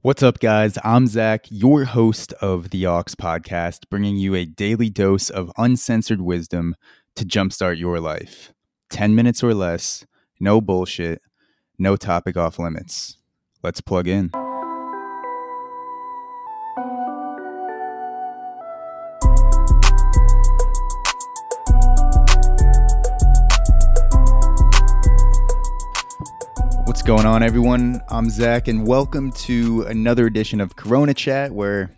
What's up, guys? I'm Zach, your host of the Aux podcast, bringing you a daily dose of uncensored wisdom to jumpstart your life. 10 minutes or less, no bullshit, no topic off limits. Let's plug in. Going on, everyone? I'm Zach, and welcome to another edition of Corona Chat, where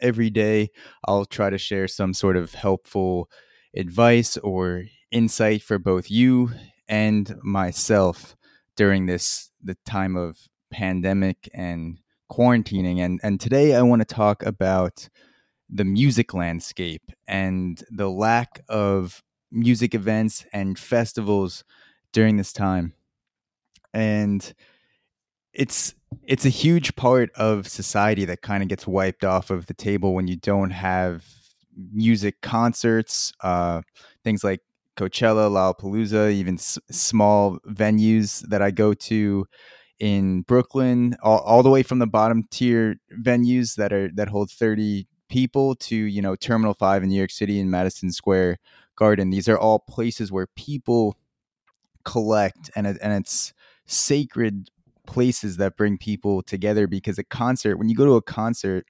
every day I'll try to share some sort of helpful advice or insight for both you and myself during this the time of pandemic and quarantining. And and today I want to talk about the music landscape and the lack of music events and festivals during this time and it's it's a huge part of society that kind of gets wiped off of the table when you don't have music concerts, uh, things like Coachella, Lollapalooza, even s- small venues that I go to in Brooklyn, all, all the way from the bottom tier venues that are that hold thirty people to you know Terminal Five in New York City and Madison Square Garden. These are all places where people collect, and it, and it's sacred places that bring people together because a concert when you go to a concert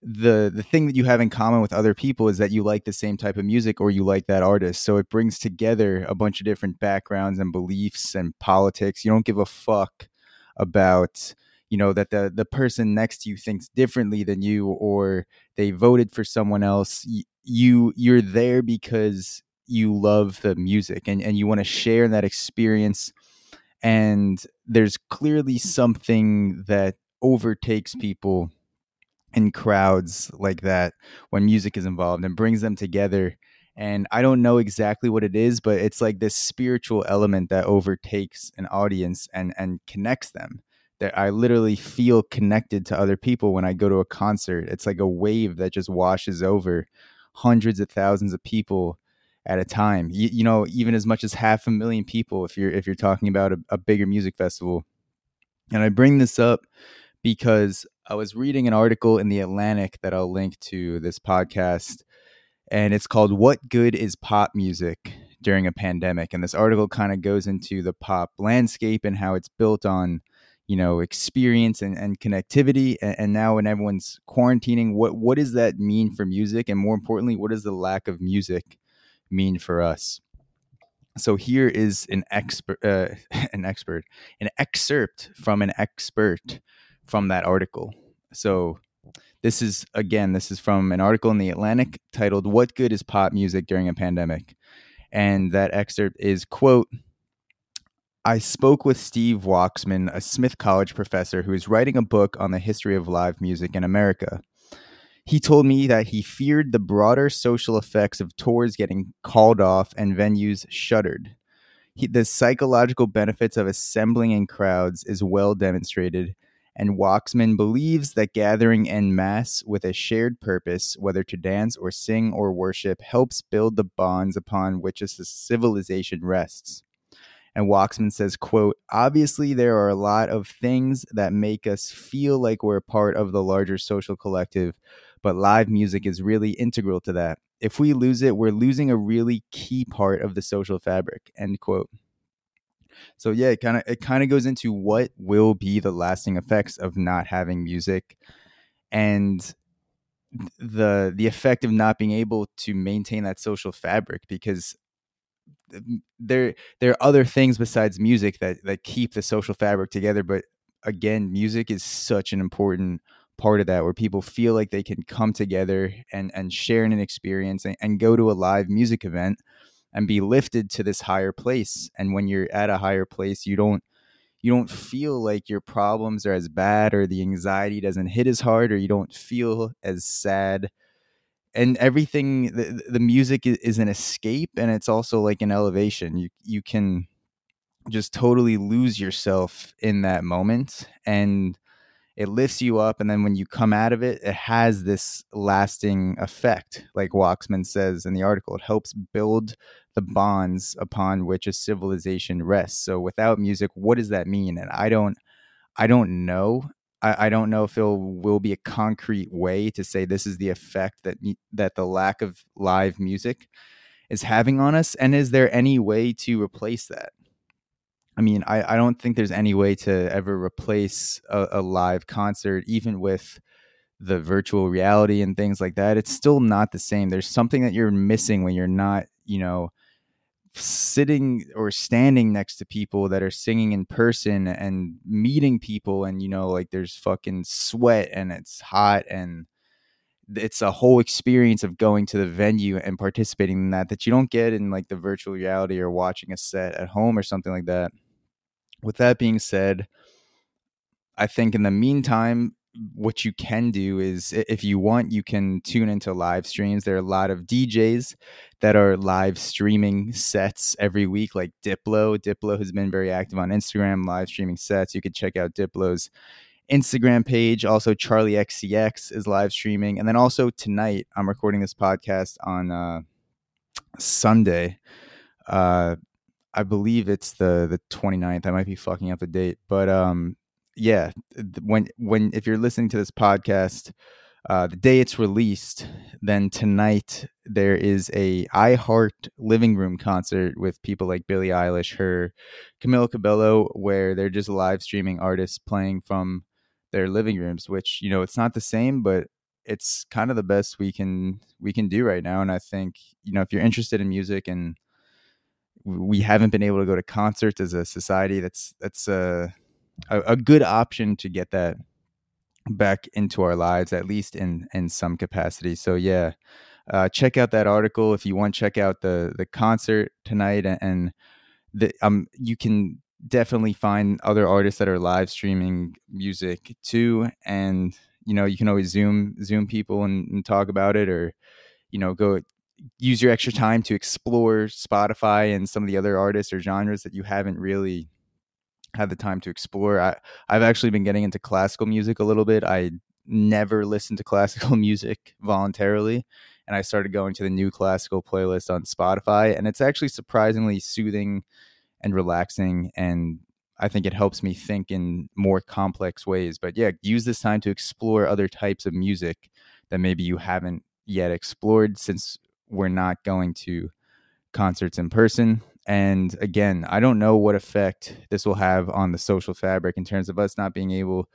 the the thing that you have in common with other people is that you like the same type of music or you like that artist. So it brings together a bunch of different backgrounds and beliefs and politics. You don't give a fuck about you know that the the person next to you thinks differently than you or they voted for someone else. You you're there because you love the music and and you want to share that experience and there's clearly mm. something that overtakes mm. people in crowds like that when music is involved and brings them together and i don't know exactly what it is but it's like this spiritual element that overtakes an audience and and connects them that i literally feel connected to other people when i go to a concert. It's like a wave that just washes over hundreds of thousands of people at a time. You, you, know, even as much as half a million people if you're if you're talking about a, a bigger music festival. And I bring this up because I was reading an article in the Atlantic that I'll link to this podcast, and it's called "What Good Is Pop Music During a Pandemic?" And this article kind of goes into the pop landscape and how it's built on you know experience and, and connectivity and, and, now when everyone's quarantining what what does that mean for music and more importantly what does the lack of music mean for us? So here is an expert, uh, an expert, an excerpt from an expert from that article. So this is again, this is from an article in the Atlantic titled "What Good Is Pop Music During a Pandemic," and that excerpt is quote. I spoke with Steve Waksman, a Smith College professor who is writing a book on the history of live music in America. He told me that he feared the broader social effects of tours getting called off and venues shuttered. He, the psychological benefits of assembling in crowds is well demonstrated, and Waksman believes that gathering en masse with a shared purpose, whether to dance or sing or worship, helps build the bonds upon which a civilization rests. And Waksman says, quote, obviously there are a lot of things that make us feel like we're part of the larger social collective, but live music is really integral to that. If we lose it, we're losing a really key part of the social fabric. End quote. So yeah, it kind of it kind of goes into what will be the lasting effects of not having music and the the effect of not being able to maintain that social fabric because there there are other things besides music that that keep the social fabric together but again music is such an important part of that where people feel like they can come together and and share an experience and, and go to a live music event and be lifted to this higher place. And when you're at a higher place you don't you don't feel like your problems are as bad or the anxiety doesn't hit as hard or you don't feel as sad. And everything the, the music is an escape and it's also like an elevation. You you can just totally lose yourself in that moment. And it lifts you up and then when you come out of it it has this lasting effect like Waksman says in the article. It helps build the bonds upon which a civilization rests. So without music what does that mean? And i don't i don't know. I, I don't know if it will be a concrete way to say this is the effect that that the lack of live music is having on us, and is there any way to replace that? I mean, I, I don't think there's any way to ever replace a, a live concert, even with the virtual reality and things like that. It's still not the same. There's something that you're missing when you're not, you know, sitting or standing next to people that are singing in person and meeting people and you know like there's fucking sweat and it's hot and it's a whole experience of going to the venue and participating in that that you don't get in like the virtual reality or watching a set at home or something like that with that being said i think in the meantime what you can do is if you want you can tune into live streams. There are a lot of djs that are live streaming sets every week like diplo. Diplo has been very active on instagram live streaming sets. You could check out diplo's instagram page. Also Charli XCX is live streaming. And then also tonight i'm recording this podcast on uh, sunday. Uh, i believe it's the the 29th i might be fucking up the date but um yeah, when when if you're listening to this podcast, uh, the day it's released, then tonight there is a iHeart Living Room concert with people like Billie Eilish, her, Camila Cabello, where they're just live streaming artists playing from their living rooms. Which you know, it's not the same, but it's kind of the best we can we can do right now. And I think you know, if you're interested in music and we haven't been able to go to concerts as a society, that's that's uh a, a good option to get that back into our lives, at least in in some capacity. So yeah, uh, check out that article if you want. Check out the the concert tonight, and the um you can definitely find other artists that are live streaming music too, and you know you can always zoom zoom people and, and talk about it, or you know go use your extra time to explore Spotify and some of the other artists or genres that you haven't really had the time to explore. I I've actually been getting into classical music a little bit. I never listened to classical music voluntarily and I started going to the new classical playlist on Spotify and it's actually surprisingly soothing and relaxing and I think it helps me think in more complex ways. But yeah, use this time to explore other types of music that maybe you haven't yet explored since we're not going to concerts in person. And again, I don't know what effect this will have on the social fabric in terms of us not being able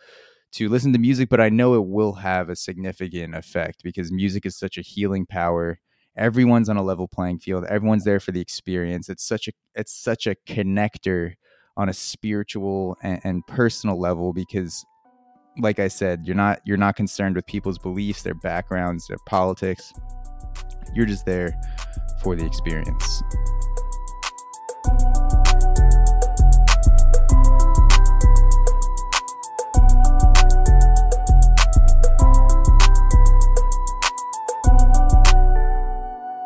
to listen to music, but I know it will have a significant effect because music is such a healing power. Everyone's on a level playing field. Everyone's there for the experience. It's such a it's such a connector on a spiritual and, and personal level because like I said, you're not you're not concerned with people's beliefs, their backgrounds, their politics. You're just there for the experience.